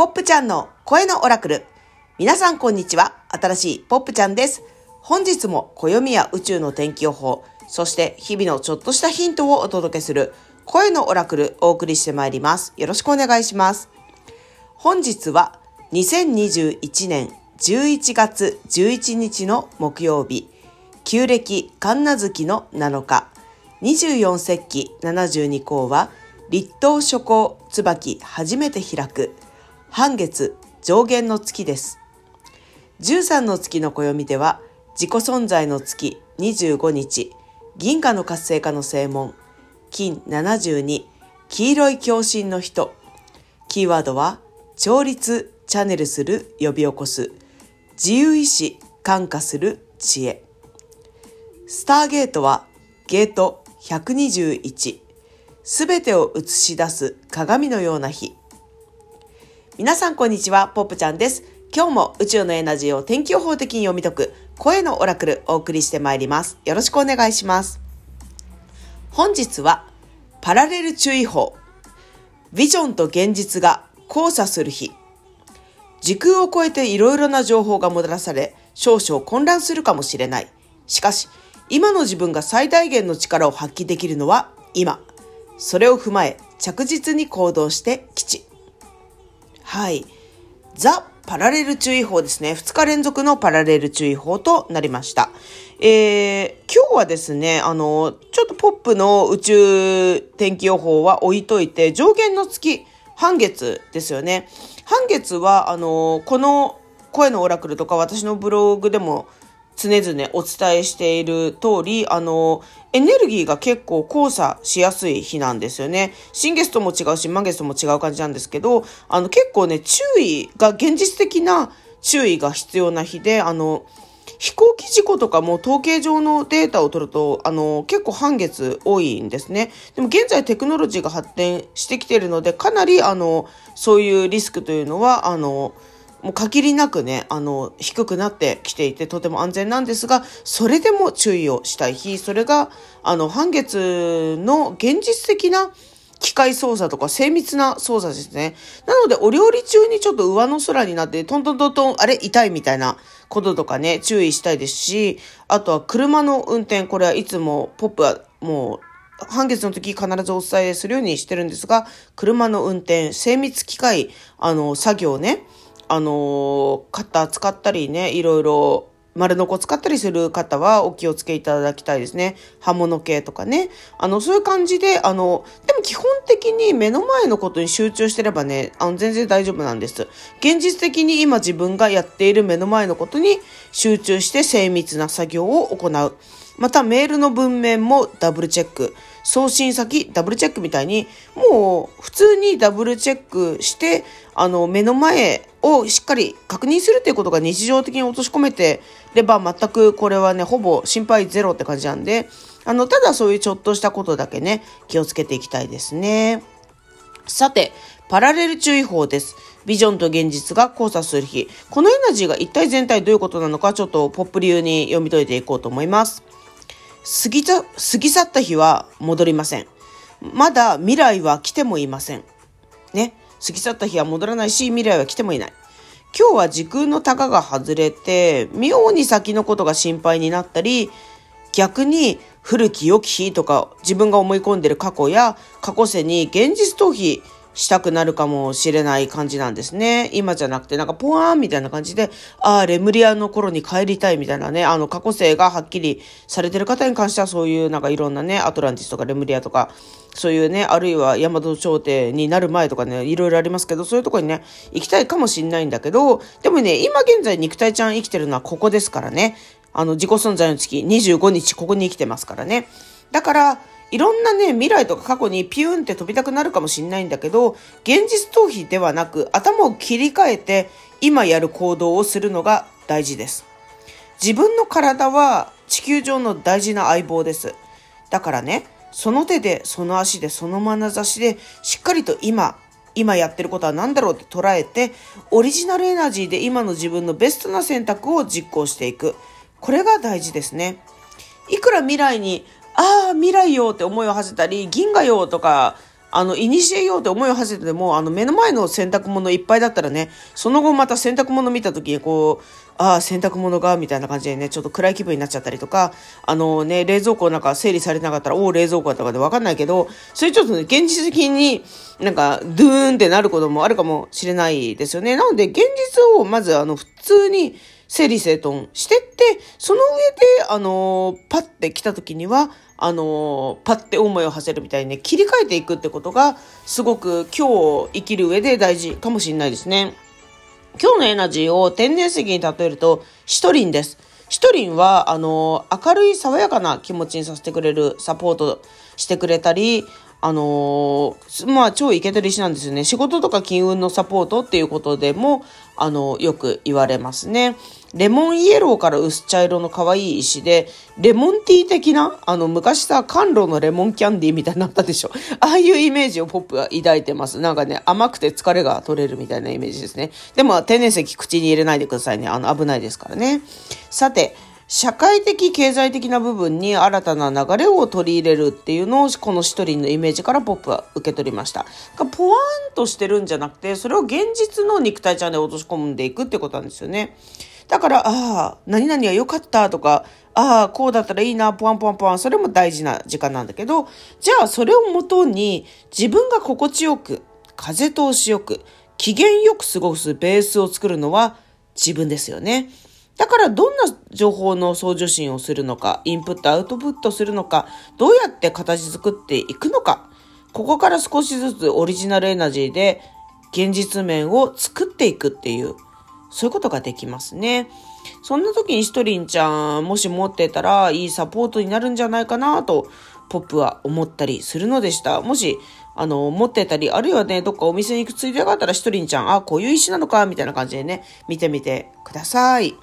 ポップちゃんの声のオラクル。皆さんこんにちは。新しいポップちゃんです。本日も暦や宇宙の天気予報、そして日々のちょっとしたヒントをお届けする声のオラクルお送りしてまいります。よろしくお願いします。本日は2021年11月11日の木曜日、旧暦神奈月の7日、24節気72項は立冬初夏椿初めて開く半月上限の月です。13の月の暦では自己存在の月25日銀河の活性化の正門金72黄色い共振の人キーワードは調律チャネルする呼び起こす自由意志感化する知恵スターゲートはゲート121すべてを映し出す鏡のような日。皆さんこんにちは、ポップちゃんです。今日も宇宙のエナジーを天気予報的に読み解く声のオラクルお送りしてまいります。よろしくお願いします。本日はパラレル注意報。ビジョンと現実が交差する日。時空を超えていろいろな情報がもたらされ、少々混乱するかもしれない。しかし、今の自分が最大限の力を発揮できるのは今。それを踏まえ着実に行動して吉。はい。ザ・パラレル注意報ですね。2日連続のパラレル注意報となりました。えー、今日はですね、あの、ちょっとポップの宇宙天気予報は置いといて、上限の月、半月ですよね。半月は、あの、この声のオラクルとか私のブログでも常々お伝えしている通り、あの、エネルギーが結構交差しやすい日なんですよね。新月とも違うし、満月とも違う感じなんですけど、あの、結構ね、注意が、現実的な注意が必要な日で、あの、飛行機事故とかも統計上のデータを取ると、あの、結構半月多いんですね。でも現在テクノロジーが発展してきているので、かなり、あの、そういうリスクというのは、あの、もう限りなくね、あの、低くなってきていてとても安全なんですが、それでも注意をしたい日、それが、あの、半月の現実的な機械操作とか精密な操作ですね。なので、お料理中にちょっと上の空になって、トントントントン、あれ痛いみたいなこととかね、注意したいですし、あとは車の運転、これはいつもポップはもう、半月の時必ずお伝えするようにしてるんですが、車の運転、精密機械、あの、作業ね、あの、カッター使ったりね、いろいろ丸のこ使ったりする方はお気をつけいただきたいですね。刃物系とかね。あの、そういう感じで、あの、でも基本的に目の前のことに集中してればね、あの、全然大丈夫なんです。現実的に今自分がやっている目の前のことに集中して精密な作業を行う。またメールの文面もダブルチェック。送信先ダブルチェックみたいに、もう普通にダブルチェックして、あの、目の前をしっかり確認するっていうことが日常的に落とし込めてれば、全くこれはね、ほぼ心配ゼロって感じなんで、あの、ただそういうちょっとしたことだけね、気をつけていきたいですね。さて、パラレル注意報です。ビジョンと現実が交差する日。このエナジーが一体全体どういうことなのか、ちょっとポップ流に読み解いていこうと思います。過ぎた、過ぎ去った日は戻りません。まだ未来は来てもいません。ね。過ぎ去った日は戻らないし、未来は来てもいない。今日は時空の高が外れて、妙に先のことが心配になったり、逆に古き良き日とか自分が思い込んでる過去や過去世に現実逃避したくなるかもしれない感じなんですね。今じゃなくて、なんかポワーンみたいな感じで、ああ、レムリアの頃に帰りたいみたいなね、あの過去性がはっきりされてる方に関してはそういうなんかいろんなね、アトランティスとかレムリアとか、そういうね、あるいは大和朝廷になる前とかね、いろいろありますけど、そういうとこにね、行きたいかもしんないんだけど、でもね、今現在肉体ちゃん生きてるのはここですからね。あの、自己存在の月25日ここに生きてますからね。だから、いろんなね、未来とか過去にピューンって飛びたくなるかもしんないんだけど、現実逃避ではなく、頭を切り替えて、今やる行動をするのが大事です。自分の体は地球上の大事な相棒です。だからね、その手で、その足で、その眼差しで、しっかりと今、今やってることは何だろうって捉えて、オリジナルエナジーで今の自分のベストな選択を実行していく。これが大事ですね。いくら未来にああ、未来よって思いを馳せたり、銀河よとか、あの、いにしえようって思いを馳せても、あの、目の前の洗濯物いっぱいだったらね、その後また洗濯物見た時にこう、ああ、洗濯物が、みたいな感じでね、ちょっと暗い気分になっちゃったりとか、あのね、冷蔵庫なんか整理されてなかったら、おお、冷蔵庫とかでわかんないけど、それちょっとね、現実的になんか、ドゥーンってなることもあるかもしれないですよね。なので、現実をまず、あの、普通に、整理整頓してって、その上で、あのパッて来た時には、あのパッて思いを馳せるみたいにね、切り替えていくってことが、すごく今日生きる上で大事かもしれないですね。今日のエナジーを天然石に例えると、シトリンです。シトリンは、あの、明るい爽やかな気持ちにさせてくれる、サポートしてくれたり、あのー、まあ、超イケてる石なんですよね。仕事とか金運のサポートっていうことでも、あの、よく言われますね。レモンイエローから薄茶色の可愛い石で、レモンティー的な、あの、昔さ、甘露のレモンキャンディーみたいになったでしょ？ああいうイメージをポップは抱いてます。なんかね、甘くて疲れが取れるみたいなイメージですね。でも、天然石口に入れないでくださいね。あの、危ないですからね。さて、社会的経済的な部分に新たな流れを取り入れるっていうのをこの一人のイメージからポップは受け取りました。ポワーンとしてるんじゃなくてそれを現実の肉体ちゃんで落とし込んでいくってことなんですよね。だから、ああ、何々は良かったとか、ああ、こうだったらいいな、ポワンポワンポワン、それも大事な時間なんだけど、じゃあそれをもとに自分が心地よく、風通しよく、機嫌よく過ごすベースを作るのは自分ですよね。だからどんな情報の送受信をするのか、インプット、アウトプットするのか、どうやって形作っていくのか、ここから少しずつオリジナルエナジーで現実面を作っていくっていう、そういうことができますね。そんな時にシトリンちゃん、もし持ってたらいいサポートになるんじゃないかなと、ポップは思ったりするのでした。もし、あの、持ってたり、あるいはね、どっかお店に行くついでがあったら、シトリンちゃん、あ、こういう石なのか、みたいな感じでね、見てみてください。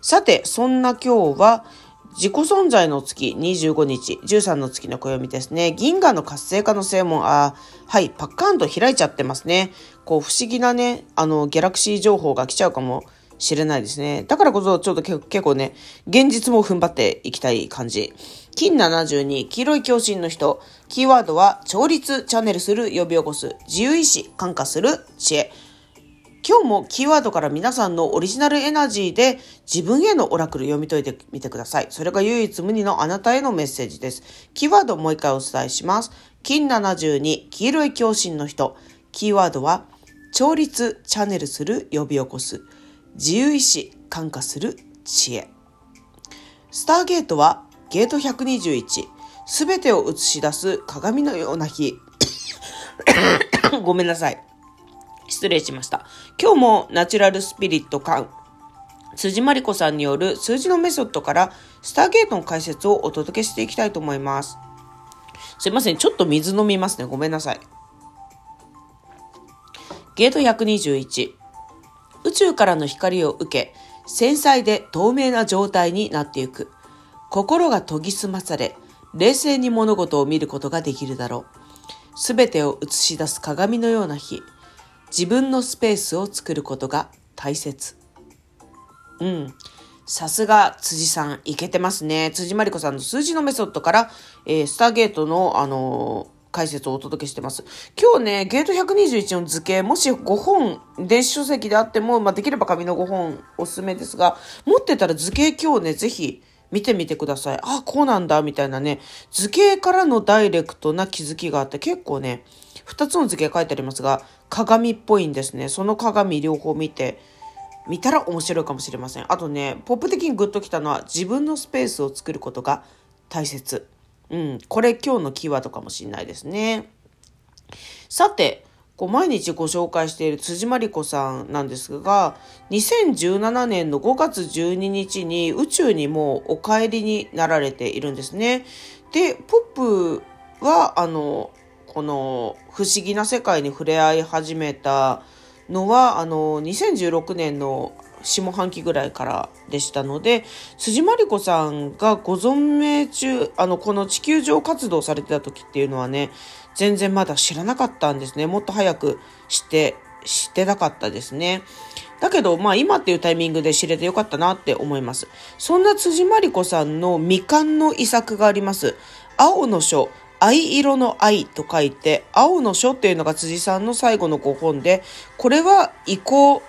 さて、そんな今日は、自己存在の月25日、13の月の暦ですね。銀河の活性化の正門、あはい、パッカーンと開いちゃってますね。こう、不思議なね、あの、ギャラクシー情報が来ちゃうかもしれないですね。だからこそ、ちょっと結構ね、現実も踏ん張っていきたい感じ。金72、黄色い共振の人。キーワードは、調律、チャンネルする、呼び起こす、自由意志、感化する、知恵。今日もキーワードから皆さんのオリジナルエナジーで自分へのオラクル読み解いてみてください。それが唯一無二のあなたへのメッセージです。キーワードをもう一回お伝えします。金72、黄色い共振の人。キーワードは、調律、チャネルする、呼び起こす。自由意志、感化する、知恵。スターゲートは、ゲート121。すべてを映し出す鏡のような日。ごめんなさい。失礼しました。今日もナチュラルスピリット感、辻まりこさんによる数字のメソッドからスターゲートの解説をお届けしていきたいと思います。すいません。ちょっと水飲みますね。ごめんなさい。ゲート121。宇宙からの光を受け、繊細で透明な状態になっていく。心が研ぎ澄まされ、冷静に物事を見ることができるだろう。すべてを映し出す鏡のような日。自分のスペースを作ることが大切。うん。さすが辻さん、いけてますね。辻まりこさんの数字のメソッドから、えー、スターゲートの、あのー、解説をお届けしてます。今日ね、ゲート121の図形、もし5本、電子書籍であっても、まあ、できれば紙の5本おすすめですが、持ってたら図形今日ね、ぜひ見てみてください。あ、こうなんだ、みたいなね、図形からのダイレクトな気づきがあって、結構ね、2つの図形書いてありますが、鏡っぽいんですね。その鏡両方見て、見たら面白いかもしれません。あとね、ポップ的にグッときたのは、自分のスペースを作ることが大切。うん、これ今日のキーワードかもしれないですね。さて、こう毎日ご紹介している辻真理子さんなんですが、2017年の5月12日に宇宙にもうお帰りになられているんですね。で、ポップは、あの、この不思議な世界に触れ合い始めたのは、あの、2016年の下半期ぐらいからでしたので、辻真理子さんがご存命中、あの、この地球上活動されてた時っていうのはね、全然まだ知らなかったんですね。もっと早く知って、知ってなかったですね。だけど、まあ今っていうタイミングで知れてよかったなって思います。そんな辻真理子さんの未完の遺作があります。青の書、藍色の藍と書いて、青の書っていうのが辻さんの最後の5本で、これは移行、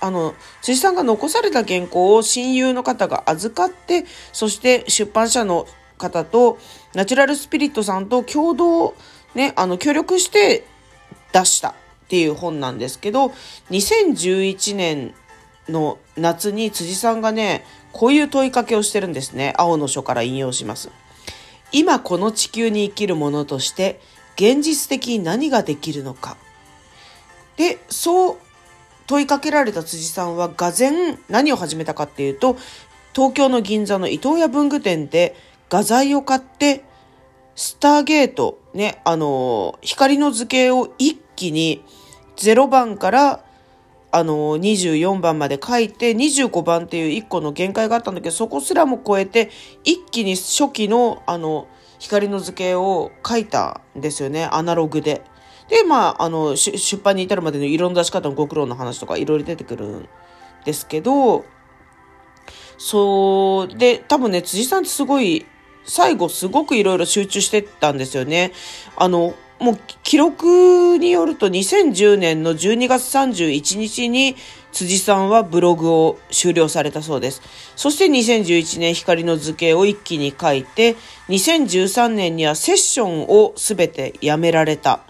あの、辻さんが残された原稿を親友の方が預かって、そして出版社の方と、ナチュラルスピリットさんと共同、ね、あの、協力して出したっていう本なんですけど、2011年の夏に辻さんがね、こういう問いかけをしてるんですね。青の書から引用します。今この地球に生きるものとして現実的に何ができるのか。で、そう問いかけられた辻さんは、がぜ何を始めたかっていうと、東京の銀座の伊東屋文具店で画材を買って、スターゲート、ね、あの、光の図形を一気に0番からあの、24番まで書いて、25番っていう1個の限界があったんだけど、そこすらも超えて、一気に初期の、あの、光の図形を書いたんですよね、アナログで。で、まあ、あの、出版に至るまでの色の出し方のご苦労の話とかいろいろ出てくるんですけど、そう、で、多分ね、辻さんってすごい、最後すごくいろいろ集中してたんですよね。あの、もう記録によると2010年の12月31日に辻さんはブログを終了されたそうです。そして2011年光の図形を一気に書いて、2013年にはセッションをすべてやめられた。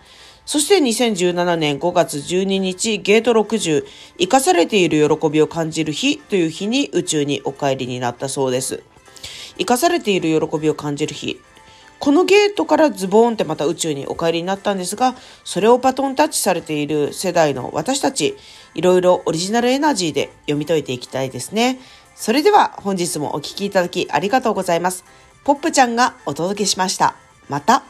そして2017年5月12日、ゲート60、生かされている喜びを感じる日という日に宇宙にお帰りになったそうです。生かされている喜びを感じる日。このゲートからズボーンってまた宇宙にお帰りになったんですが、それをバトンタッチされている世代の私たち、いろいろオリジナルエナジーで読み解いていきたいですね。それでは本日もお聴きいただきありがとうございます。ポップちゃんがお届けしました。また。